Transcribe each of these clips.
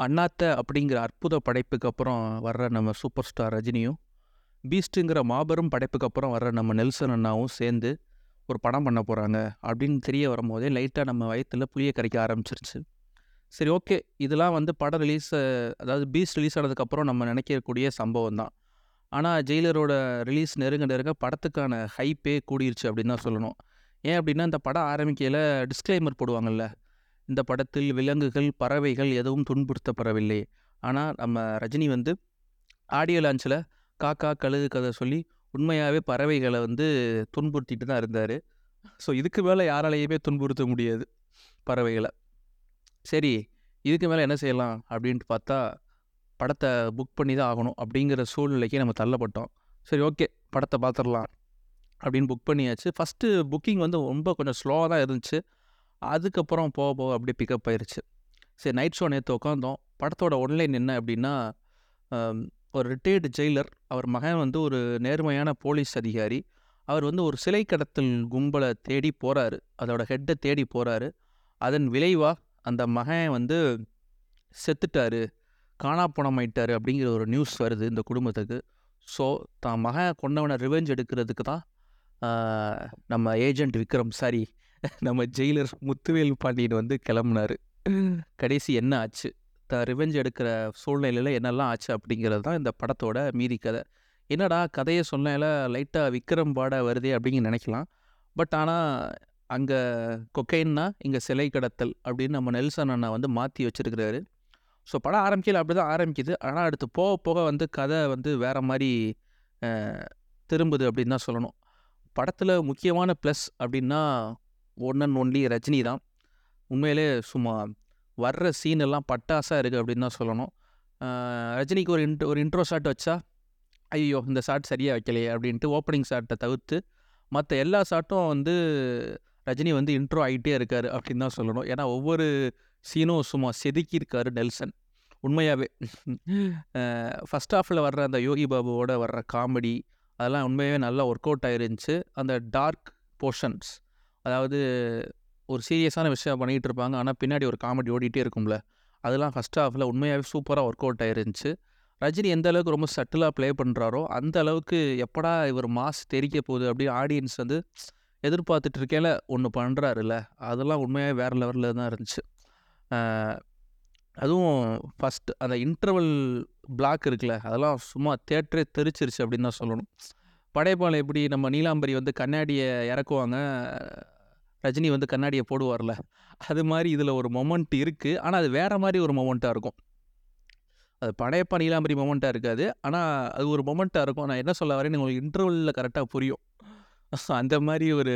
அண்ணாத்த அப்படிங்கிற அற்புத படைப்புக்கு அப்புறம் வர்ற நம்ம சூப்பர் ஸ்டார் ரஜினியும் பீஸ்ட்டுங்கிற மாபெரும் படைப்புக்கு அப்புறம் வர்ற நம்ம நெல்சன் அண்ணாவும் சேர்ந்து ஒரு படம் பண்ண போகிறாங்க அப்படின்னு தெரிய வரும்போதே லைட்டாக நம்ம வயிற்றில் புளிய கரைக்க ஆரம்பிச்சிருச்சு. சரி ஓகே இதெல்லாம் வந்து படம் ரிலீஸ் அதாவது பீஸ்ட் ரிலீஸ் ஆனதுக்கப்புறம் நம்ம நினைக்கக்கூடிய சம்பவம் தான். ஆனால் ஜெயிலரோட ரிலீஸ் நெருங்க நெருங்க படத்துக்கான ஹைப்பே கூடிருச்சு அப்படின்னு தான் சொல்லணும். ஏன் அப்படின்னா இந்த படம் ஆரம்பிக்கையில் டிஸ்க்ளைமர் போடுவாங்கல்ல இந்த படத்தில் விலங்குகள் பறவைகள் எதுவும் துன்புறுத்தப்படவில்லை. ஆனால் நம்ம ரஜினி வந்து ஆடியோ லான்ச்சில் காக்கா கழுகு கதை சொல்லி உண்மையாகவே பறவைகளை வந்து துன்புறுத்திட்டு தான் இருந்தார். ஸோ இதுக்கு மேலே யாராலையுமே துன்புறுத்த முடியாது பறவைகளை. சரி இதுக்கு மேலே என்ன செய்யலாம் அப்படின்ட்டு பார்த்தா படத்தை புக் பண்ணி தான் ஆகணும் அப்படிங்கிற சூழ்நிலைக்கு நம்ம தள்ளப்பட்டோம். சரி ஓகே படத்தை பார்த்துடலாம் அப்படின்னு புக் பண்ணியாச்சு. ஃபஸ்ட்டு புக்கிங் வந்து ரொம்ப கொஞ்சம் ஸ்லோவாக தான் இருந்துச்சு. அதுக்கப்புறம் போக போக அப்படியே பிக்கப் ஆயிடுச்சு சரி நைட் ஷோ நேற்று உட்காந்தோம் படத்தோட ஒன்லைன் என்ன அப்படின்னா ஒரு ரிட்டையர்டு ஜெயிலர் அவர் மகன் வந்து ஒரு நேர்மையான போலீஸ் அதிகாரி. அவர் வந்து ஒரு சிலை கடத்தல் கும்பலை தேடி போகிறாரு அதோட ஹெட்டை தேடி போகிறாரு அதன் விளைவாக அந்த மகன் வந்து செத்துட்டாரு காணாப்பணமாயிட்டாரு அப்படிங்கிற ஒரு நியூஸ் வருது இந்த குடும்பத்துக்கு. ஸோ தான் மகன் கொண்டவனை ரிவெஞ்ச் எடுக்கிறதுக்கு தான் நம்ம ஏஜென்ட் விக்ரம். சாரி நம்ம ஜெயிலர் முத்துவேல் பாண்டியன் வந்து கிளம்புனாரு. கடைசி என்ன ஆச்சு? த ரிவெஞ்ச் எடுக்கிற சூழ்நிலையில் என்னெல்லாம் ஆச்சு அப்படிங்கிறது தான் இந்த படத்தோட மீதி கதை. என்னடா கதையை சொன்னேல லைட்டாக விக்ரம் பாட வருதே அப்படின்னு நினைக்கலாம். பட் ஆனால் அங்கே கொக்கைன்னா இங்கே சிலை கடத்தல் அப்படின்னு நம்ம நெல்சன் அண்ணா வந்து மாற்றி வச்சிருக்கிறாரு. ஸோ படம் ஆரம்பிக்கல அப்படி தான் ஆரம்பிக்குது. ஆனால் அடுத்து போக போக வந்து கதை வந்து வேறு மாதிரி திரும்புது அப்படின்னு தான் சொல்லணும். படத்தில் முக்கியமான ப்ளஸ் அப்படின்னா ஒன் அண்ட் ஒன்லி ரஜினி தான். உண்மையிலே சும்மா வர்ற சீன் எல்லாம் பட்டாசாக இருக்குது அப்படின்னு தான் சொல்லணும். ரஜினிக்கு ஒரு இன்ட் ஒரு இன்ட்ரோ ஷாட் வச்சா ஐயோ இந்த ஷாட் சரியாக வைக்கலையே அப்படின்ட்டு ஓப்பனிங் ஷாட்டை தவிர்த்து மற்ற எல்லா ஷாட்டும் வந்து ரஜினி வந்து இன்ட்ரோ ஆகிட்டே இருக்காரு அப்படின்னு தான் சொல்லணும். ஏன்னா ஒவ்வொரு சீனும் சும்மா செதுக்கியிருக்காரு நெல்சன். உண்மையாகவே ஃபஸ்ட் ஆஃபில் வர்ற அந்த யோகி பாபுவோட வர்ற காமெடி அதெல்லாம் உண்மையாகவே நல்லா ஒர்க் அவுட் ஆகிருந்துச்சு அந்த டார்க் போர்ஷன்ஸ் அதாவது ஒரு சீரியஸான விஷயம் பண்ணிகிட்டு இருப்பாங்க ஆனால் பின்னாடி ஒரு காமெடி ஓடிட்டே இருக்கும்ல. அதெல்லாம் ஃபஸ்ட் ஹாஃபில் உண்மையாகவே சூப்பராக ஒர்க் அவுட் ஆயிருந்துச்சு. ரஜினி எந்த அளவுக்கு ரொம்ப சட்டிலாக ப்ளே பண்ணுறாரோ அந்த அளவுக்கு எப்படா இவர் மாஸ் தெரிக்க போகுது அப்படின்னு ஆடியன்ஸ் வந்து எதிர்பார்த்துட்டு இருக்கேல ஒன்று பண்ணுறாருல்ல அதெல்லாம் உண்மையாக வேறு லெவலில் தான் இருந்துச்சு. அதுவும் ஃபஸ்ட் அந்த இன்டர்வல் பிளாக் இருக்குல்ல அதெல்லாம் சும்மா தேட்டரே தெரிச்சிருச்சு அப்படின்னு தான் சொல்லணும். படைப்பாளம் எப்படி நம்ம நீலாம்பரி வந்து கண்ணாடியை இறக்குவாங்க ரஜினி வந்து கண்ணாடியை போடுவார்ல. அது மாதிரி இதில் ஒரு மொமெண்ட் இருக்குது ஆனால் அது வேறு மாதிரி ஒரு மொமெண்ட்டாக இருக்கும். அது படையப்பா நீலாம்பரி மொமெண்ட்டாக இருக்காது. ஆனால் அது ஒரு மொமெண்ட்டாக இருக்கும். நான் என்ன சொல்ல வரேன்னு உங்களுக்கு இன்டர்வலில் கரெக்டாக புரியும். அந்த மாதிரி ஒரு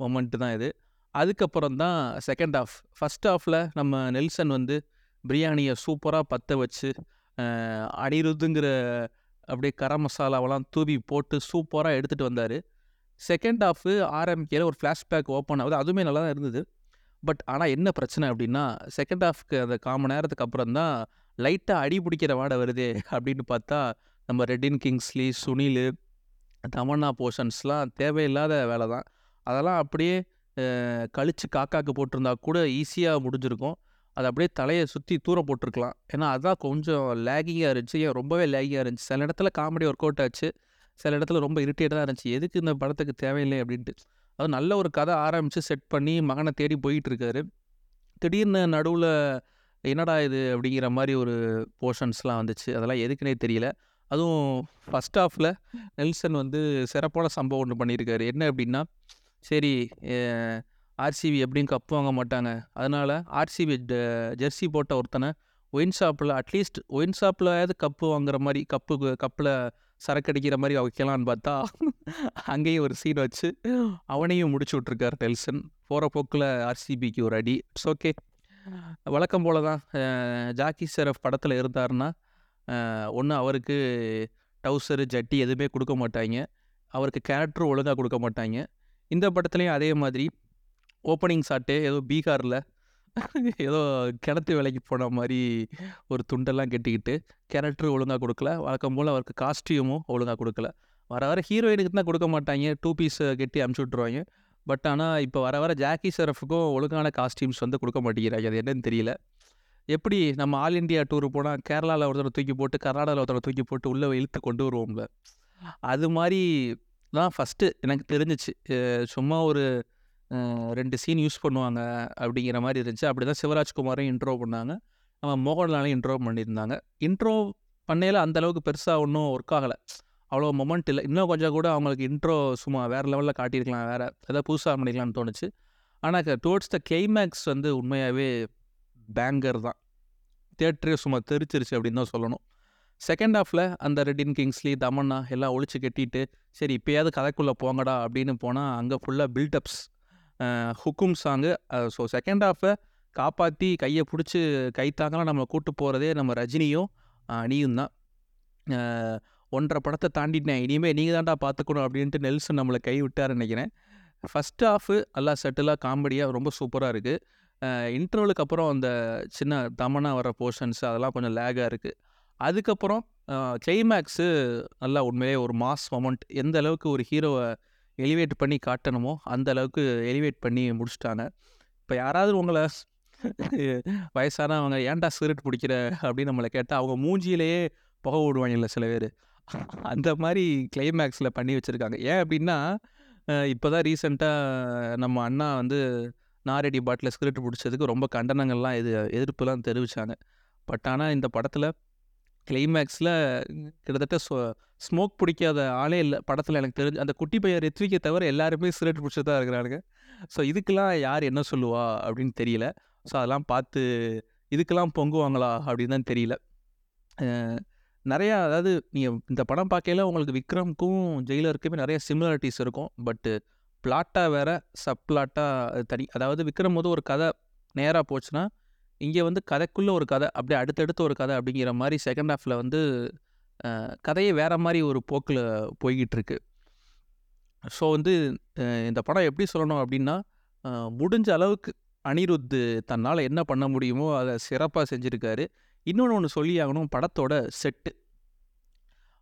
மொமெண்ட்டு தான் இது. அதுக்கப்புறம் தான் செகண்ட் ஆஃப் ஃபஸ்ட் ஆஃபில் நம்ம நெல்சன் வந்து பிரியாணியை சூப்பராக பற்ற வச்சு அஹ், அனிருத்துங்கிற அப்படியே கரம் மசாலாவெல்லாம் தூவி போட்டு சூப்பராக எடுத்துகிட்டு வந்தார். செகண்ட் ஆஃபு ஆர்எம்கேல ஒரு ஃப்ளாஷ்பேக் ஓப்பன் ஆகுது. அதுவுமே நல்லா தான் இருந்தது. பட் ஆனால் என்ன பிரச்சனை அப்படின்னா செகண்ட் ஹாஃப்க்கு அந்த கால் மணி நேரத்துக்கு அப்புறம் தான் லைட்டாக அடி பிடிக்கிற வாடை வருதே அப்படின்னு பார்த்தா நம்ம ரெட்டின் கிங்ஸ்லி சுனில் தமன்னா போர்ஷன்ஸ்லாம் தேவையில்லாத வேலை தான். அதெல்லாம் அப்படியே கழித்து கழிச்சு காக்காக்கு போட்டிருந்தா கூட ஈஸியாக முடிஞ்சிருக்கும். அது அப்படியே தலையை சுற்றி தூர போட்டிருக்கலாம். ஏன்னா அதான் கொஞ்சம் லேகிங்காக இருந்துச்சு. ஏன் ரொம்பவே லேகிங்காக இருந்துச்சு. சில இடத்துல காமெடி ஒர்க் அவுட் ஆச்சு. சில இடத்துல ரொம்ப இரிட்டேட்டாக இருந்துச்சு. எதுக்கு இந்த படத்துக்கு தேவையில்லை அப்படின்ட்டு. அது நல்ல ஒரு கதை ஆரம்பித்து செட் பண்ணி மகனை தேடி போயிட்டுருக்காரு. திடீர்னு நடுவில் என்னடா இது அப்படிங்கிற மாதிரி ஒரு போர்ஷன்ஸ்லாம் வந்துச்சு. அதெல்லாம் எதுக்குனே தெரியல. அதுவும் ஃபஸ்ட் ஆஃபில் நெல்சன் வந்து சிறப்பான சம்பவம் ஒன்று பண்ணியிருக்காரு. என்ன அப்படின்னா சரி ஆர்சிபி எப்படியும் கப் வாங்க மாட்டாங்க. அதனால் ஆர்சிபி ஜெர்சி போட்ட ஒருத்தனை ஒயின் ஷாப்பில் அட்லீஸ்ட் ஒயின் ஷாப்பில் கப்பு வாங்குற மாதிரி கப்பு கப்பில் சரக்கு அடிக்கிற மாதிரி வைக்கலான்னு பார்த்தா அங்கேயும் ஒரு சீன் வச்சு அவனையும் முடிச்சு விட்ருக்கார் டெல்சன். போகிற போக்கில் ஆர்சிபிக்கு ஒரு அடி இட்ஸ் ஓகே வழக்கம் போல தான் ஜாக்கி ஷெரஃப் படத்தில் இருந்தார்னா ஒன்று அவருக்கு டவுசரு ஜட்டி எதுவுமே கொடுக்க மாட்டாங்க. அவருக்கு கேரக்டர் ஒழுங்காக கொடுக்க மாட்டாங்க. இந்த படத்துலேயும் அதே மாதிரி ஓப்பனிங் ஷாட்டே ஏதோ பீகாரில் ஏதோ கிணத்து வேலைக்கு போன மாதிரி ஒரு துண்டெல்லாம் கட்டிக்கிட்டு கேரக்டர் ஒழுங்காக கொடுக்கல. வழக்கம் போல் அவருக்கு காஸ்டியூமும் ஒழுங்காக கொடுக்கல. வர வர ஹீரோயினுக்கு தான் கொடுக்க மாட்டாங்க. டூ பீஸ் கட்டி அமுச்சு விட்ருவாங்க பட் ஆனால் இப்போ வர வர ஜாக்கி ஷெரஃபுக்கும் ஒழுங்கான காஸ்டியூம்ஸ் வந்து கொடுக்க மாட்டேங்கிறாங்க. அது என்னன்னு தெரியல. எப்படி நம்ம ஆல் இண்டியா டூர் போனால் கேரளாவில் ஒருத்தரை தூக்கி போட்டு கர்நாடகாவில் ஒருத்தரை தூக்கி போட்டு உள்ளே இழுத்து கொண்டு வருவோம்ல. அது மாதிரி தான் ஃபஸ்ட்டு எனக்கு தெரிஞ்சிச்சு. சும்மா ஒரு ரெண்டு சீன் யூஸ் பண்ணுவாங்க அப்படிங்கிற மாதிரி இருந்துச்சு. அப்படி தான் சிவராஜ்குமாரையும் இன்ட்ரோ பண்ணாங்க. நம்ம மோகன்லாலையும் இன்ட்ரோ பண்ணியிருந்தாங்க. இன்ட்ரோ பண்ணையில் அந்த அளவுக்கு பெருசாக ஒன்றும் ஒர்க் ஆகலை. அவ்வளோ மொமெண்ட் இல்லை. இன்னும் கொஞ்சம் கூட அவங்களுக்கு இன்ட்ரோ சும்மா வேறு லெவலில் காட்டியிருக்கலாம். வேறு ஏதாவது புதுசாக பண்ணிக்கலாம்னு தோணுச்சு. ஆனால் டுவோர்ட்ஸ் த கிளைமேக்ஸ் வந்து உண்மையாகவே பேங்கர் தான். தேட்டரே சும்மா தெரிச்சிருச்சு அப்படின்னு தான் சொல்லணும். செகண்ட் ஹாஃபில் அந்த ரெட்டின் கிங்ஸ்லி தமன்னா எல்லாம் ஒழிச்சு கட்டிட்டு சரி இப்போயாவது கதைக்குள்ளே போங்கடா அப்படின்னு போனால் அங்கே ஃபுல்லாக பில்டப்ஸ் ஹுக்கும் சாங்கு ஸோ செகண்ட் ஹாஃபை காப்பாற்றி கையை பிடிச்சி கைத்தாங்கலாம் நம்மளை கூட்டு போகிறதே நம்ம ரஜினியும் அஹ், நீயும் தான். ஒன்றரை படத்தை தாண்டிட்டேன். இனிமேல் நீங்கள் தான்டா பார்த்துக்கணும் அப்படின்ட்டு நெல்சன் நம்மளை கை விட்டார் நினைக்கிறேன். ஃபஸ்ட் ஹாஃபு நல்லா செட்டிலாக காமெடியாக ரொம்ப சூப்பராக இருக்குது இன்டர்வலுக்கு அப்புறம் அந்த சின்ன தமனா வர போர்ஷன்ஸ் அதெல்லாம் கொஞ்சம் லேகாக இருக்குது அதுக்கப்புறம் கிளைமேக்ஸு நல்லா உண்மையிலே ஒரு மாஸ் மொமெண்ட் எந்த அளவுக்கு ஒரு ஹீரோவை எலிவேட் பண்ணி காட்டணுமோ அந்த அளவுக்கு எலிவேட் பண்ணி முடிச்சிட்டாங்க. இப்போ யாராவது உங்களை வயசானவங்க ஏன்டா சிகரெட் பிடிக்கிற அப்படின்னு நம்மளை கேட்டால் அவங்க மூஞ்சியிலேயே புகை விடுவாங்கல்ல சில பேர். அந்த மாதிரி கிளைமேக்ஸில் பண்ணி வச்சுருக்காங்க. ஏன் அப்படின்னா இப்போ தான் ரீசெண்டாக நம்ம அண்ணா வந்து நாரடி பாட்டில் சிகரெட் பிடிச்சதுக்கு ரொம்ப கண்டனங்கள்லாம் எது எதிர்ப்புலாம் தெரிவித்தாங்க பட் ஆனால் இந்த படத்தில் கிளைமேக்ஸில் கிட்டத்தட்ட ஸ்மோக் பிடிக்காத ஆளே இல்லை. படத்தில் எனக்கு தெரிஞ்சு அந்த குட்டி பையன் ரித்விக்கை தவிர எல்லாருமே சிகரெட் தான் இருக்கிறானுங்க. ஸோ இதுக்கெல்லாம் யார் என்ன சொல்லுவா அப்படின்னு தெரியல. ஸோ அதெல்லாம் பார்த்து இதுக்கெல்லாம் பொங்குவாங்களா அப்படின்னு தான் தெரியல. நிறையா அதாவது நீங்கள் இந்த படம் பார்க்கையில உங்களுக்கு விக்ரம்க்கும் ஜெயிலருக்குமே நிறைய சிமிலாரிட்டிஸ் இருக்கும். பட்டு பிளாட்டாக வேறு சப் பிளாட்டாக தனி அதாவது விக்ரம் போது ஒரு கதை நேராக போச்சுன்னா இங்கே வந்து கதைக்குள்ளே ஒரு கதை அப்படியே அடுத்தடுத்து ஒரு கதை அப்படிங்கிற மாதிரி செகண்ட் ஹாஃபில் வந்து கதையை கதையே மாதிரி ஒரு போக்கில் போய்கிட்டு இருக்கு ஸோ வந்து இந்த படம் எப்படி சொல்லணும் அப்படின்னா முடிஞ்ச அளவுக்கு அனிருத்து தன்னால் என்ன பண்ண முடியுமோ அதை சிறப்பாக செஞ்சுருக்காரு. இன்னொன்று ஒன்று சொல்லி ஆகணும் படத்தோட செட்டு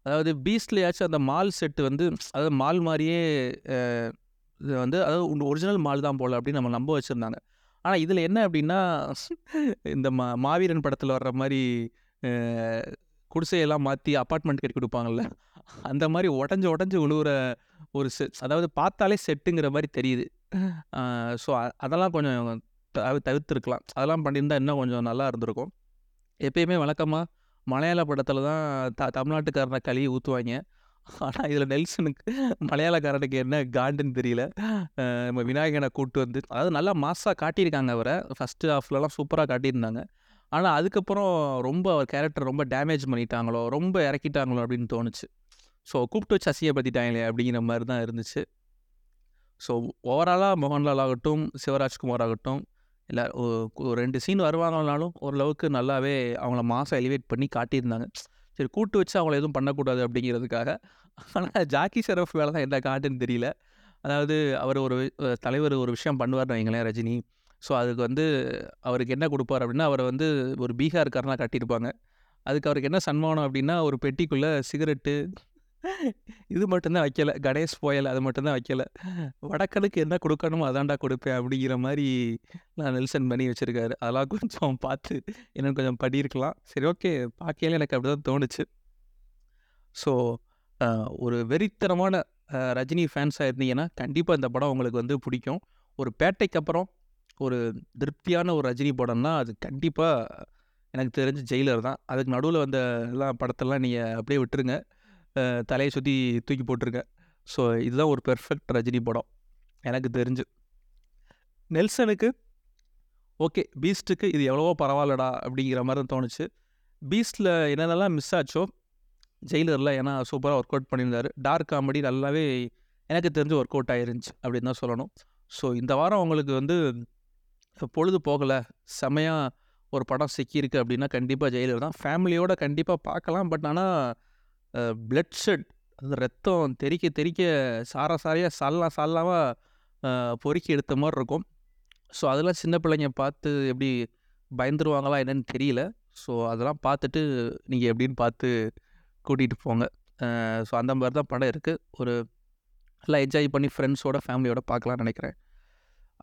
அதாவது பீஸ்ட்லேயாச்சும் அந்த மால் செட்டு வந்து அதாவது மால் மாதிரியே இது வந்து அதாவது ஒரிஜினல் மால் தான் போல் அப்படின்னு நம்ம நம்ப வச்சுருந்தாங்க. ஆனால் இதில் என்ன அப்படின்னா இந்த மா மாவீரன் படத்தில் வர்ற மாதிரி குடிசையெல்லாம் மாற்றி அப்பார்ட்மெண்ட் கட்டி கொடுப்பாங்கல்ல அந்த மாதிரி உடஞ்சி உடஞ்சி விழுவுற ஒரு செட் அதாவது பார்த்தாலே செட்டுங்கிற மாதிரி தெரியுது. ஸோ அதெல்லாம் கொஞ்சம் தவிர்த்துருக்கலாம். அதெல்லாம் பண்ணியிருந்தால் இன்னும் கொஞ்சம் நல்லா இருந்திருக்கும். எப்பயுமே வழக்கமாக மலையாள படத்தில் தான் த தமிழ்நாட்டுக்காரனை கழுவி ஊற்றுவாங்க ஆனால் இதில் நெல்சனுக்கு மலையாளக்காரனுக்கு என்ன காண்டுன்னு தெரியல. நம்ம விநாயகனை கூட்டு வந்து அதாவது நல்லா மாஸாக காட்டியிருக்காங்க அவரை. ஃபஸ்ட்டு ஹாஃப்லலாம் சூப்பராக காட்டியிருந்தாங்க. ஆனால் அதுக்கப்புறம் ரொம்ப அவர் கேரக்டர் ரொம்ப டேமேஜ் பண்ணிட்டாங்களோ ரொம்ப இறக்கிட்டாங்களோ அப்படின்னு தோணுச்சு. ஸோ கூப்பிட்டு வச்சு அசியப்படுத்திட்டாங்களே அப்படிங்கிற மாதிரி தான் இருந்துச்சு. ஸோ ஓவராலாக மோகன்லால் ஆகட்டும் சிவராஜ்குமார் ஆகட்டும் இல்லை ரெண்டு சீன் வருவாங்கனாலும் ஓரளவுக்கு நல்லாவே அவங்கள மாதம் எலிவேட் பண்ணி காட்டியிருந்தாங்க. சரி கூட்டு வச்சு அவங்கள எதுவும் பண்ணக்கூடாது அப்படிங்கிறதுக்காக. ஆனால் ஜாக்கி ஷெரஃப் வேலை தான் என்ன காட்டுன்னு தெரியல. அதாவது அவர் ஒரு தலைவர் ஒரு விஷயம் பண்ணுவார்னு வைங்களேன் ரஜினி. ஸோ அதுக்கு வந்து அவருக்கு என்ன கொடுப்பார் அப்படின்னா அவரை வந்து ஒரு பீகார்காரனாக கட்டியிருப்பாங்க. அதுக்கு அவருக்கு என்ன சன்மானம் அப்படின்னா ஒரு பெட்டிக்குள்ளே சிகரெட்டு இது மட்டும்தான் வைக்கல. கணேஷ் போயல் அது மட்டும்தான் வைக்கல. வடக்கனுக்கு என்ன கொடுக்கணுமோ அதான்டா கொடுப்பேன் அப்படிங்கிற மாதிரி நான் நெல்சன் பண்ணி வச்சுருக்காரு. அதெல்லாம் கொஞ்சம் பார்த்து என்னென்னு கொஞ்சம் பண்ணியிருக்கலாம். சரி ஓகே. பார்க்கையில எனக்கு அப்படி தான் தோணுச்சு ஸோ ஒரு வெறித்தனமான ரஜினி ஃபேன்ஸாக இருந்தீங்கன்னா கண்டிப்பாக இந்த படம் உங்களுக்கு வந்து பிடிக்கும். ஒரு பேட்டைக்கு அப்புறம் ஒரு திருப்தியான ஒரு ரஜினி படம்னா அது கண்டிப்பாக எனக்கு தெரிஞ்சு ஜெயிலர் தான். அதுக்கு நடுவில் வந்த எல்லா படத்தெல்லாம் நீங்கள் அப்படியே விட்டுருங்க. தலையை சுற்றி தூக்கி போட்டிருக்கேன். ஸோ இதுதான் ஒரு பெர்ஃபெக்ட் ரஜினி படம். எனக்கு தெரிஞ்சு. நெல்சனுக்கு ஓகே பீஸ்ட்டுக்கு இது எவ்வளவோ பரவாயில்லடா அப்படிங்கிற மாதிரி தான் தோணுச்சு. பீஸ்டில் என்னென்னலாம் மிஸ் ஆச்சோ ஜெயிலரில் ஏன்னா சூப்பராக ஒர்க் அவுட் பண்ணியிருந்தாரு. டார்க் காமெடி நல்லாவே எனக்கு தெரிஞ்சு ஒர்க் அவுட் ஆயிருந்துச்சு அப்படின்னு தான் சொல்லணும். ஸோ இந்த வாரம் உங்களுக்கு வந்து பொழுது போகலை செமையாக ஒரு படம் சிக்கியிருக்கு அப்படின்னா கண்டிப்பாக ஜெயிலர் தான். ஃபேமிலியோடு கண்டிப்பாக பார்க்கலாம். பட் ஆனால் பிளட் ஷெட் அந்த ரத்தம் தெறிக்க தெறிக்க சார சாரையாக சல்லாம் சல்லாமல் பொறுக்கி எடுத்த மாதிரி இருக்கும். ஸோ அதெல்லாம் சின்ன பிள்ளைங்க பார்த்து எப்படி பயந்துருவாங்களா என்னன்னு தெரியல. ஸோ அதெல்லாம் பார்த்துட்டு நீங்கள் எப்படின்னு பார்த்து கூட்டிகிட்டு போங்க. ஸோ அந்த மாதிரி தான் படம் இருக்குது ஒரு நல்லா என்ஜாய் பண்ணி ஃப்ரெண்ட்ஸோட ஃபேமிலியோட பார்க்கலாம்னு நினைக்கிறேன்.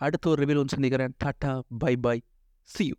அடுத்த ஒரு ரிவியூ ஒன்று சந்திக்கிறேன். Tata bye bye see you